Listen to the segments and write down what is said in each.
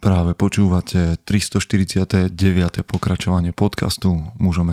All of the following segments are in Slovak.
Práve počúvate 349. pokračovanie podcastu Mužom.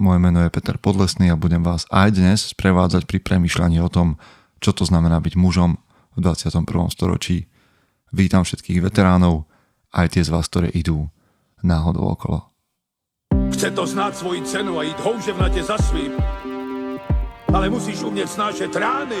Moje meno je Peter Podlesný a budem vás aj dnes sprevádzať pri premyšľaní o tom, čo to znamená byť mužom v 21. storočí. Vítam všetkých veteránov, aj tie z vás, ktoré idú náhodou okolo. Chce to znáť svoji cenu a ísť houževnate za svým. Ale musíš umieť snášať rány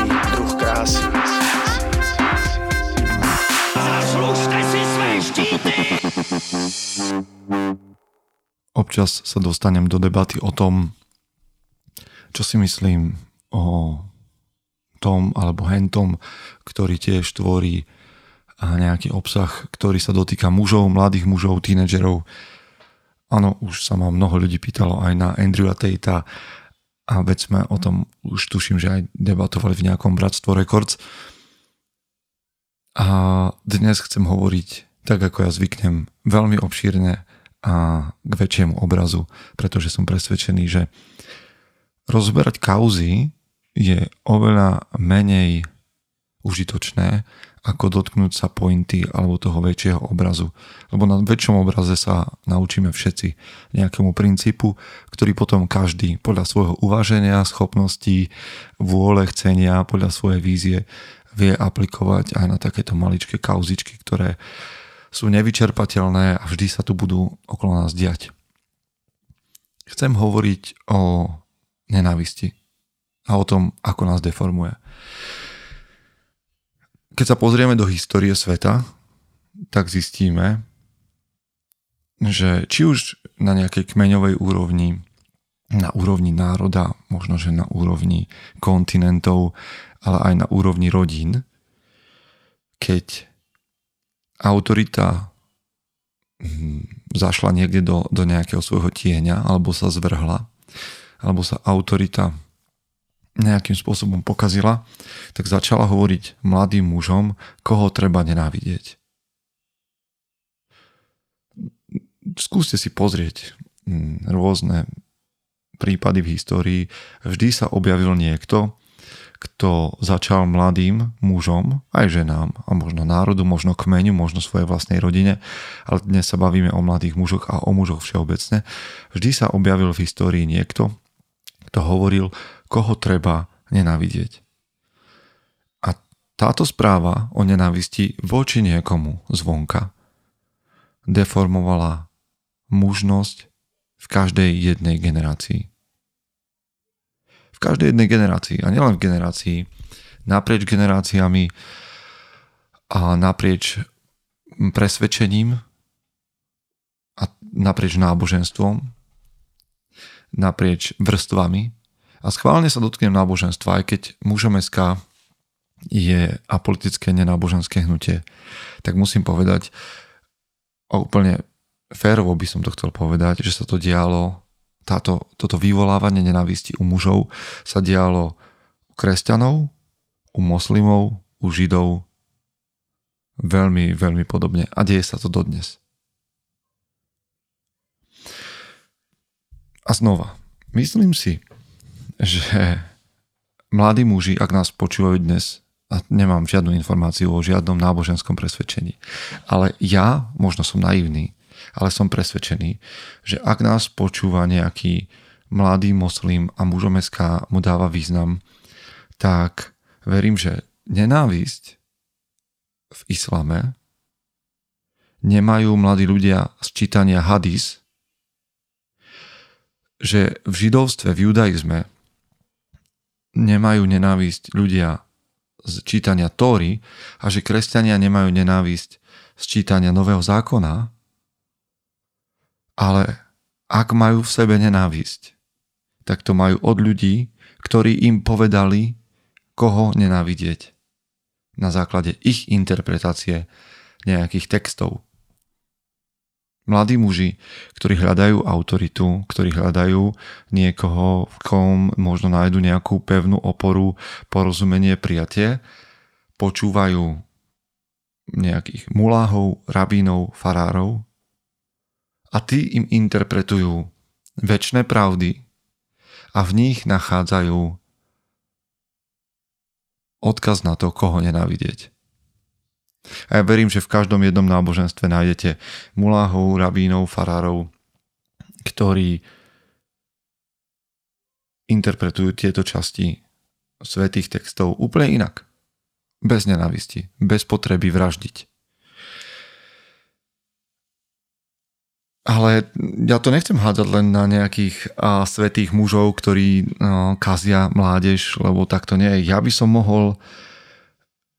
Občas sa dostanem do debaty o tom, čo si myslím o tom alebo hentom, ktorý tiež tvorí nejaký obsah, ktorý sa dotýka mužov, mladých mužov, tínedžerov. Áno, už sa ma mnoho ľudí pýtalo aj na Andrewa Tatea a veď sme o tom už tuším, že aj debatovali v nejakom Bratstvo Records. A dnes chcem hovoriť tak, ako ja zvyknem, veľmi obšírne a k väčšiemu obrazu, pretože som presvedčený, že rozberať kauzy je oveľa menej užitočné, ako dotknúť sa pointy alebo toho väčšieho obrazu. Lebo na väčšom obraze sa naučíme všetci nejakému princípu, ktorý potom každý podľa svojho uvaženia, schopností, vôle, chcenia, podľa svojej vízie vie aplikovať aj na takéto maličké kauzičky, ktoré sú nevyčerpateľné a vždy sa tu budú okolo nás diať. Chcem hovoriť o nenávisti a o tom, ako nás deformuje. Keď sa pozrieme do histórie sveta, tak zistíme, že či už na nejakej kmeňovej úrovni, na úrovni národa, možno že na úrovni kontinentov, ale aj na úrovni rodín, keď autorita hm, zašla niekde do, do nejakého svojho tieňa, alebo sa zvrhla, alebo sa autorita nejakým spôsobom pokazila, tak začala hovoriť mladým mužom, koho treba nenávidieť. Skúste si pozrieť hm, rôzne prípady v histórii. Vždy sa objavil niekto, kto začal mladým mužom, aj ženám a možno národu, možno kmeňu, možno svojej vlastnej rodine, ale dnes sa bavíme o mladých mužoch a o mužoch všeobecne, vždy sa objavil v histórii niekto, kto hovoril, koho treba nenávidieť. A táto správa o nenávisti voči niekomu zvonka deformovala mužnosť v každej jednej generácii každej jednej generácii a nielen v generácii, naprieč generáciami a naprieč presvedčením a naprieč náboženstvom, naprieč vrstvami. A schválne sa dotknem náboženstva, aj keď mužom SK je apolitické nenáboženské hnutie, tak musím povedať, a úplne férovo by som to chcel povedať, že sa to dialo táto, toto vyvolávanie nenávisti u mužov sa dialo u kresťanov, u moslimov, u židov veľmi, veľmi podobne a deje sa to dodnes. A znova, myslím si, že mladí muži, ak nás počúvajú dnes, a nemám žiadnu informáciu o žiadnom náboženskom presvedčení, ale ja, možno som naivný, ale som presvedčený, že ak nás počúva nejaký mladý moslim a mužomeská mu dáva význam, tak verím, že nenávisť v islame nemajú mladí ľudia z čítania hadis, že v židovstve, v judaizme nemajú nenávisť ľudia z čítania Tóry a že kresťania nemajú nenávisť z čítania Nového zákona, ale ak majú v sebe nenávisť, tak to majú od ľudí, ktorí im povedali, koho nenávidieť. Na základe ich interpretácie nejakých textov. Mladí muži, ktorí hľadajú autoritu, ktorí hľadajú niekoho, v kom možno nájdu nejakú pevnú oporu, porozumenie, prijatie, počúvajú nejakých muláhov, rabínov, farárov a tí im interpretujú väčšie pravdy a v nich nachádzajú odkaz na to, koho nenávidieť. A ja verím, že v každom jednom náboženstve nájdete muláhov, rabínov, farárov, ktorí interpretujú tieto časti svetých textov úplne inak. Bez nenávisti, bez potreby vraždiť. Ale ja to nechcem hádzať len na nejakých a, svetých mužov, ktorí a, kazia mládež, lebo tak to nie je. Ja by som mohol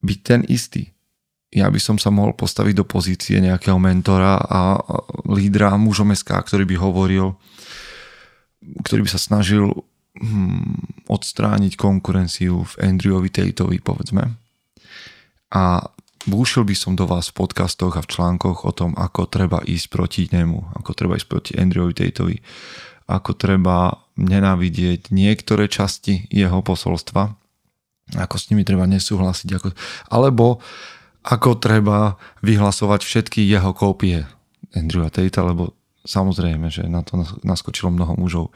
byť ten istý ja by som sa mohol postaviť do pozície nejakého mentora a lídra mužom SK, ktorý by hovoril, ktorý by sa snažil hmm, odstrániť konkurenciu v Andrewovi Tateovi, povedzme. A búšil by som do vás v podcastoch a v článkoch o tom, ako treba ísť proti nemu, ako treba ísť proti Andrewovi Tateovi, ako treba nenávidieť niektoré časti jeho posolstva, ako s nimi treba nesúhlasiť, ako, alebo ako treba vyhlasovať všetky jeho kópie Andrewa Tate, lebo samozrejme, že na to naskočilo mnoho mužov.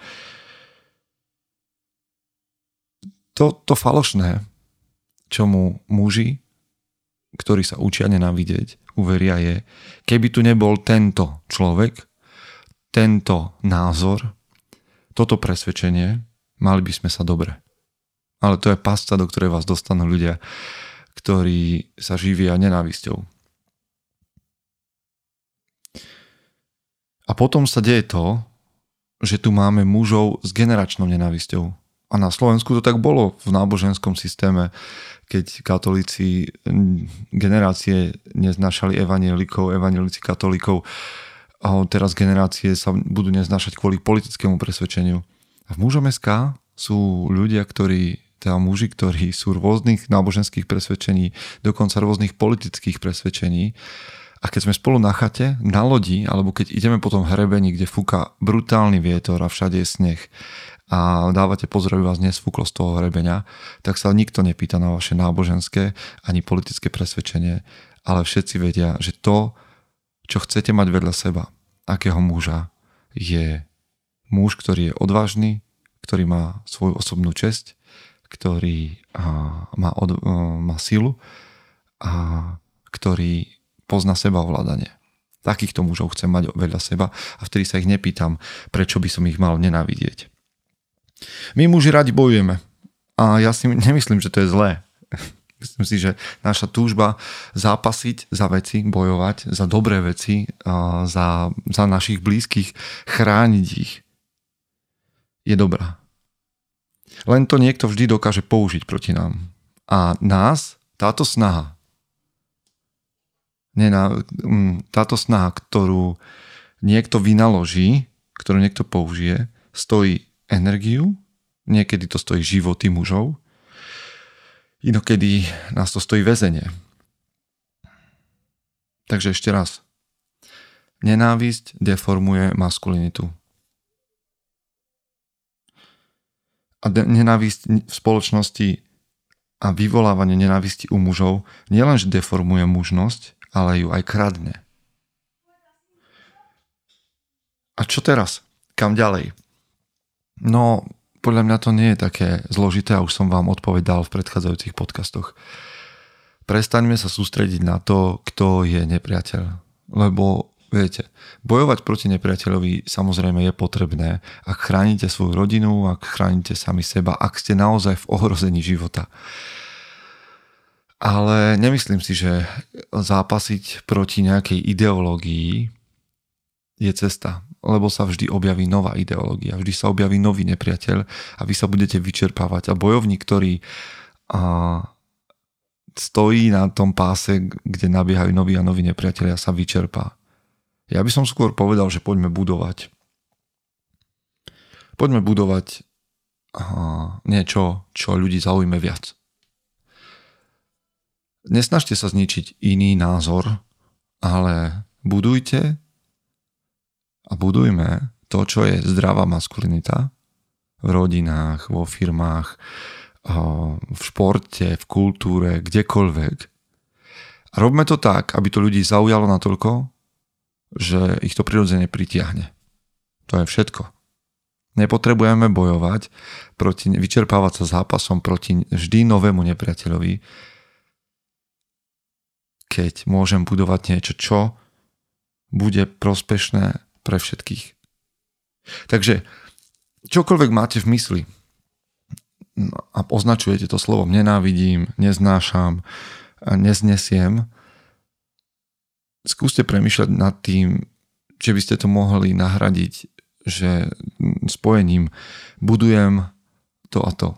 To, to falošné, čomu muži, ktorí sa učia nenávidieť, uveria je, keby tu nebol tento človek, tento názor, toto presvedčenie, mali by sme sa dobre. Ale to je pasca, do ktorej vás dostanú ľudia, ktorí sa živia nenávisťou. A potom sa deje to, že tu máme mužov s generačnou nenávisťou. A na Slovensku to tak bolo v náboženskom systéme, keď katolíci generácie neznašali evanielikov, evanielici katolíkov a teraz generácie sa budú neznašať kvôli politickému presvedčeniu. A v mužom SK sú ľudia, ktorí teda muži, ktorí sú rôznych náboženských presvedčení, dokonca rôznych politických presvedčení. A keď sme spolu na chate, na lodi, alebo keď ideme po tom hrebení, kde fúka brutálny vietor a všade je sneh a dávate pozor, aby vás nesfúklo z toho hrebenia, tak sa nikto nepýta na vaše náboženské ani politické presvedčenie, ale všetci vedia, že to, čo chcete mať vedľa seba, akého muža, je muž, ktorý je odvážny, ktorý má svoju osobnú česť, ktorý má, od, má silu a ktorý pozná seba ovládanie. Takýchto mužov chcem mať vedľa seba a vtedy sa ich nepýtam, prečo by som ich mal nenávidieť. My muži radi bojujeme a ja si nemyslím, že to je zlé. Myslím si, že naša túžba zápasiť za veci, bojovať za dobré veci, za, za našich blízkych, chrániť ich, je dobrá. Len to niekto vždy dokáže použiť proti nám. A nás táto snaha, mm, táto snaha, ktorú niekto vynaloží, ktorú niekto použije, stojí energiu, niekedy to stojí životy mužov, inokedy nás to stojí väzenie. Takže ešte raz. Nenávisť deformuje maskulinitu. a nenávisť v spoločnosti a vyvolávanie nenávisti u mužov nielenže deformuje mužnosť, ale ju aj kradne. A čo teraz? Kam ďalej? No, podľa mňa to nie je také zložité a už som vám odpovedal v predchádzajúcich podcastoch. Prestaňme sa sústrediť na to, kto je nepriateľ. Lebo Viete, bojovať proti nepriateľovi samozrejme je potrebné, ak chránite svoju rodinu, ak chránite sami seba, ak ste naozaj v ohrození života. Ale nemyslím si, že zápasiť proti nejakej ideológii je cesta, lebo sa vždy objaví nová ideológia, vždy sa objaví nový nepriateľ a vy sa budete vyčerpávať. A bojovník, ktorý a, stojí na tom páse, kde nabiehajú noví a noví nepriatelia, sa vyčerpá. Ja by som skôr povedal, že poďme budovať. Poďme budovať aha, niečo, čo ľudí zaujme viac. Nesnažte sa zničiť iný názor, ale budujte a budujme to, čo je zdravá maskulinita v rodinách, vo firmách, v športe, v kultúre, kdekoľvek. A robme to tak, aby to ľudí zaujalo natoľko, že ich to prirodzene pritiahne. To je všetko. Nepotrebujeme bojovať proti, vyčerpávať sa zápasom proti vždy novému nepriateľovi, keď môžem budovať niečo, čo bude prospešné pre všetkých. Takže čokoľvek máte v mysli a označujete to slovom nenávidím, neznášam, neznesiem, skúste premyšľať nad tým, že by ste to mohli nahradiť, že spojením budujem to a to.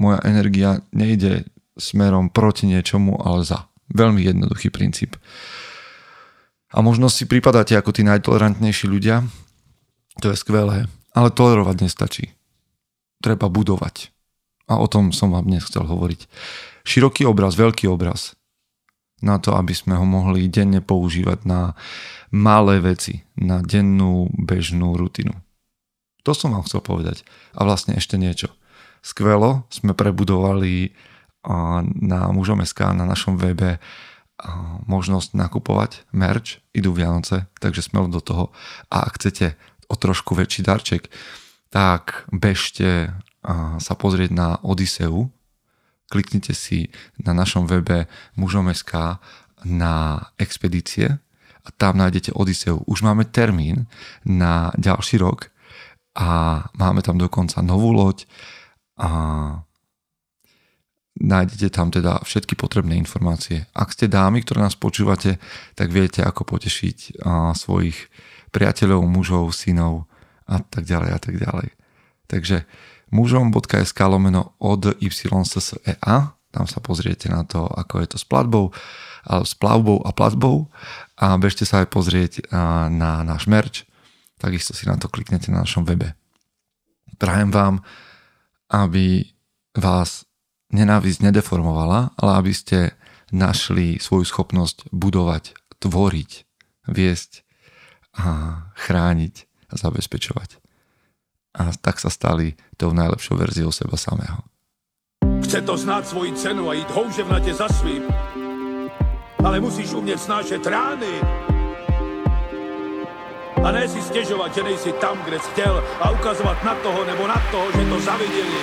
Moja energia nejde smerom proti niečomu, ale za. Veľmi jednoduchý princíp. A možno si pripadáte ako tí najtolerantnejší ľudia, to je skvelé, ale tolerovať nestačí. Treba budovať. A o tom som vám dnes chcel hovoriť. Široký obraz, veľký obraz na to, aby sme ho mohli denne používať na malé veci, na dennú bežnú rutinu. To som vám chcel povedať. A vlastne ešte niečo. Skvelo sme prebudovali na mužom.sk na našom webe možnosť nakupovať merch, idú Vianoce, takže smelo do toho. A ak chcete o trošku väčší darček, tak bežte sa pozrieť na Odiseu, kliknite si na našom webe mužom.sk na expedície a tam nájdete Odiseu. Už máme termín na ďalší rok a máme tam dokonca novú loď a nájdete tam teda všetky potrebné informácie. Ak ste dámy, ktoré nás počúvate, tak viete, ako potešiť svojich priateľov, mužov, synov a tak ďalej a tak ďalej. Takže mužom.sk lomeno od YSSEA, tam sa pozriete na to, ako je to s platbou, s plavbou a platbou a bežte sa aj pozrieť na náš merch, takisto si na to kliknete na našom webe. Prajem vám, aby vás nenávisť nedeformovala, ale aby ste našli svoju schopnosť budovať, tvoriť, viesť a chrániť a zabezpečovať a tak sa stali tou najlepšou verziou seba samého. Chce to znát svoji cenu a jít houževnatě za svým, ale musíš umět snášet rány. A ne si stěžovat, že nejsi tam, kde jsi chtěl a ukazovat na toho nebo na toho, že to zaviděli